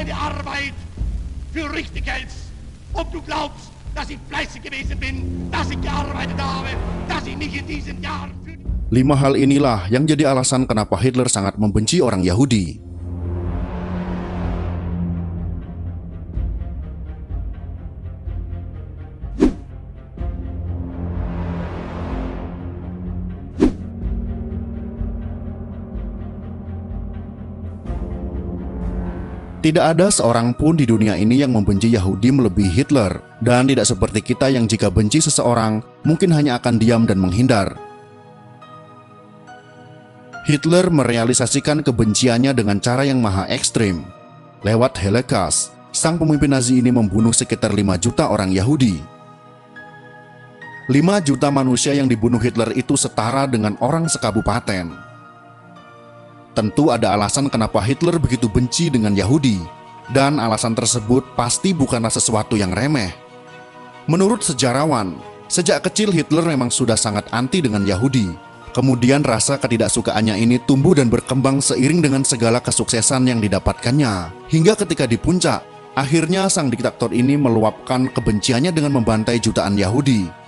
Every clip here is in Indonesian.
meine Arbeit für richtig hältst, ob du glaubst, dass ich fleißig gewesen bin, dass ich gearbeitet habe, dass ich mich in diesen Jahren Lima hal inilah yang jadi alasan kenapa Hitler sangat membenci orang Yahudi. Tidak ada seorang pun di dunia ini yang membenci Yahudi melebihi Hitler, dan tidak seperti kita yang jika benci seseorang mungkin hanya akan diam dan menghindar. Hitler merealisasikan kebenciannya dengan cara yang maha ekstrim. Lewat Holocaust, sang pemimpin Nazi ini membunuh sekitar 5 juta orang Yahudi. 5 juta manusia yang dibunuh Hitler itu setara dengan orang sekabupaten. Tentu ada alasan kenapa Hitler begitu benci dengan Yahudi, dan alasan tersebut pasti bukanlah sesuatu yang remeh. Menurut sejarawan, sejak kecil Hitler memang sudah sangat anti dengan Yahudi. Kemudian rasa ketidaksukaannya ini tumbuh dan berkembang seiring dengan segala kesuksesan yang didapatkannya. Hingga ketika di puncak, akhirnya sang diktator ini meluapkan kebenciannya dengan membantai jutaan Yahudi.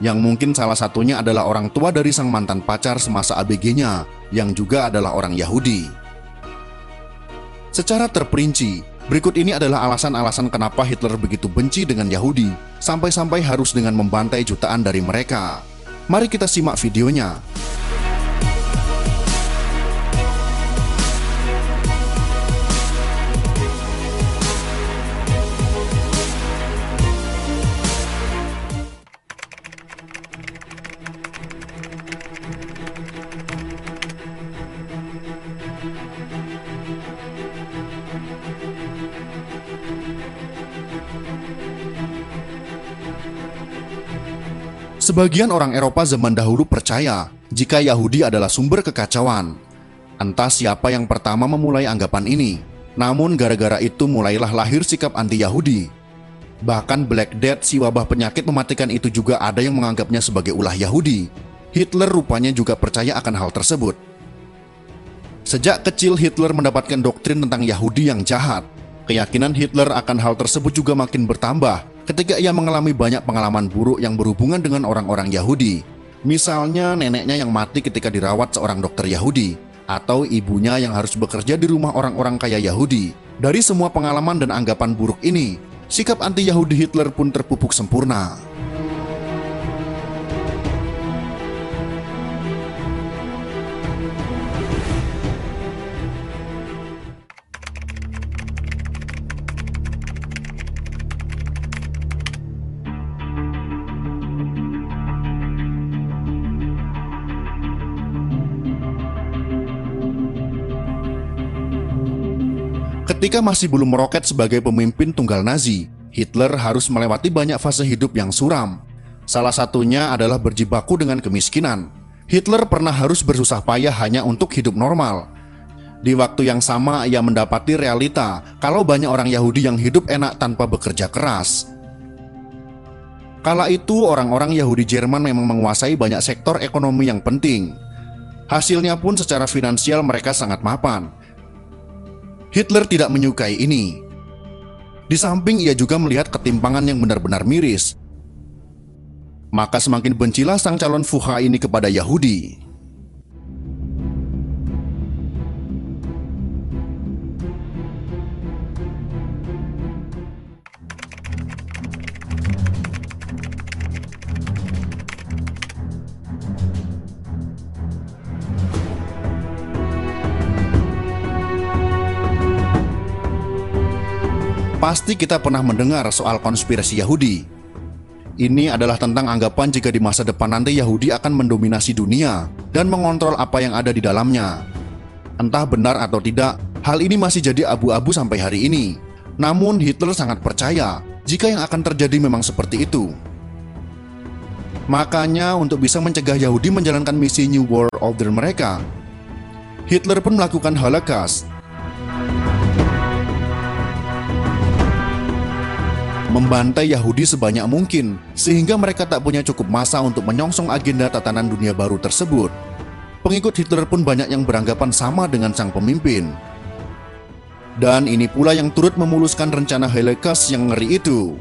Yang mungkin salah satunya adalah orang tua dari sang mantan pacar semasa ABG-nya, yang juga adalah orang Yahudi. Secara terperinci, berikut ini adalah alasan-alasan kenapa Hitler begitu benci dengan Yahudi, sampai-sampai harus dengan membantai jutaan dari mereka. Mari kita simak videonya. Sebagian orang Eropa zaman dahulu percaya jika Yahudi adalah sumber kekacauan. Entah siapa yang pertama memulai anggapan ini, namun gara-gara itu mulailah lahir sikap anti-Yahudi. Bahkan Black Death, si wabah penyakit mematikan itu juga ada yang menganggapnya sebagai ulah Yahudi. Hitler rupanya juga percaya akan hal tersebut. Sejak kecil Hitler mendapatkan doktrin tentang Yahudi yang jahat. Keyakinan Hitler akan hal tersebut juga makin bertambah ketika ia mengalami banyak pengalaman buruk yang berhubungan dengan orang-orang Yahudi. Misalnya neneknya yang mati ketika dirawat seorang dokter Yahudi, atau ibunya yang harus bekerja di rumah orang-orang kaya Yahudi. Dari semua pengalaman dan anggapan buruk ini, sikap anti-Yahudi Hitler pun terpupuk sempurna. Ketika masih belum meroket sebagai pemimpin tunggal Nazi, Hitler harus melewati banyak fase hidup yang suram. Salah satunya adalah berjibaku dengan kemiskinan. Hitler pernah harus bersusah payah hanya untuk hidup normal. Di waktu yang sama, ia mendapati realita kalau banyak orang Yahudi yang hidup enak tanpa bekerja keras. Kala itu, orang-orang Yahudi Jerman memang menguasai banyak sektor ekonomi yang penting. Hasilnya pun secara finansial mereka sangat mapan. Hitler tidak menyukai ini. Di samping ia juga melihat ketimpangan yang benar-benar miris. Maka semakin bencilah sang calon Fuha ini kepada Yahudi. Pasti kita pernah mendengar soal konspirasi Yahudi. Ini adalah tentang anggapan jika di masa depan nanti Yahudi akan mendominasi dunia dan mengontrol apa yang ada di dalamnya. Entah benar atau tidak, hal ini masih jadi abu-abu sampai hari ini. Namun Hitler sangat percaya jika yang akan terjadi memang seperti itu. Makanya untuk bisa mencegah Yahudi menjalankan misi New World Order mereka, Hitler pun melakukan Holocaust membantai Yahudi sebanyak mungkin, sehingga mereka tak punya cukup masa untuk menyongsong agenda tatanan dunia baru tersebut. Pengikut Hitler pun banyak yang beranggapan sama dengan sang pemimpin. Dan ini pula yang turut memuluskan rencana Holocaust yang ngeri itu.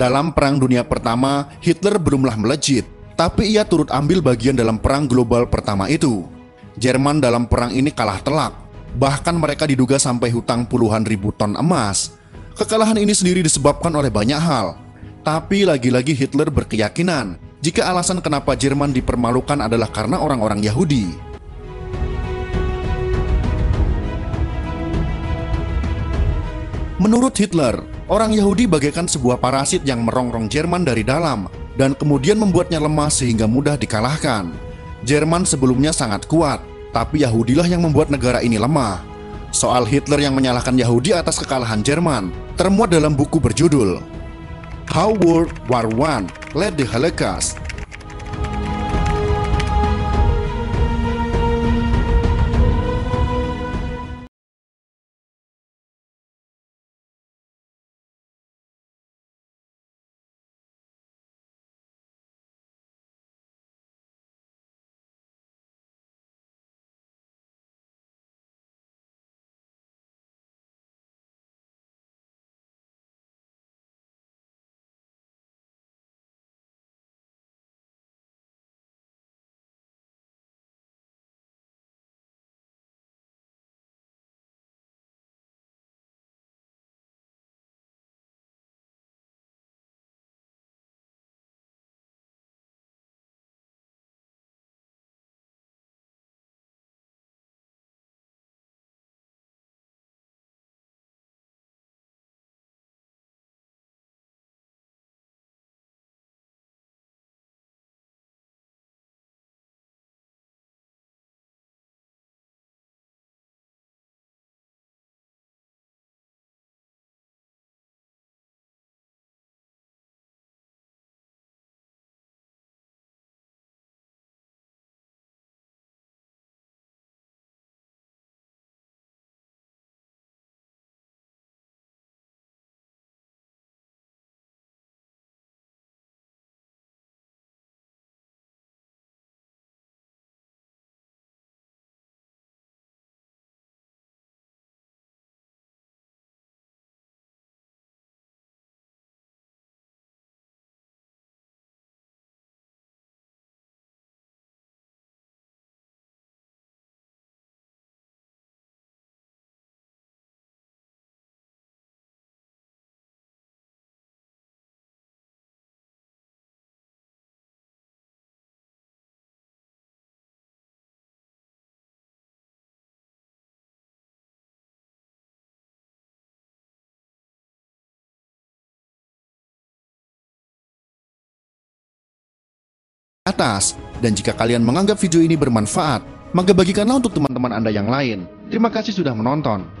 Dalam Perang Dunia Pertama, Hitler belumlah melejit, tapi ia turut ambil bagian dalam Perang Global Pertama itu. Jerman dalam perang ini kalah telak, bahkan mereka diduga sampai hutang puluhan ribu ton emas. Kekalahan ini sendiri disebabkan oleh banyak hal, tapi lagi-lagi Hitler berkeyakinan jika alasan kenapa Jerman dipermalukan adalah karena orang-orang Yahudi. Menurut Hitler, orang Yahudi bagaikan sebuah parasit yang merongrong Jerman dari dalam dan kemudian membuatnya lemah sehingga mudah dikalahkan. Jerman sebelumnya sangat kuat, tapi Yahudilah yang membuat negara ini lemah. Soal Hitler yang menyalahkan Yahudi atas kekalahan Jerman termuat dalam buku berjudul How World War I Led the Holocaust atas. Dan jika kalian menganggap video ini bermanfaat, maka bagikanlah untuk teman-teman Anda yang lain. Terima kasih sudah menonton.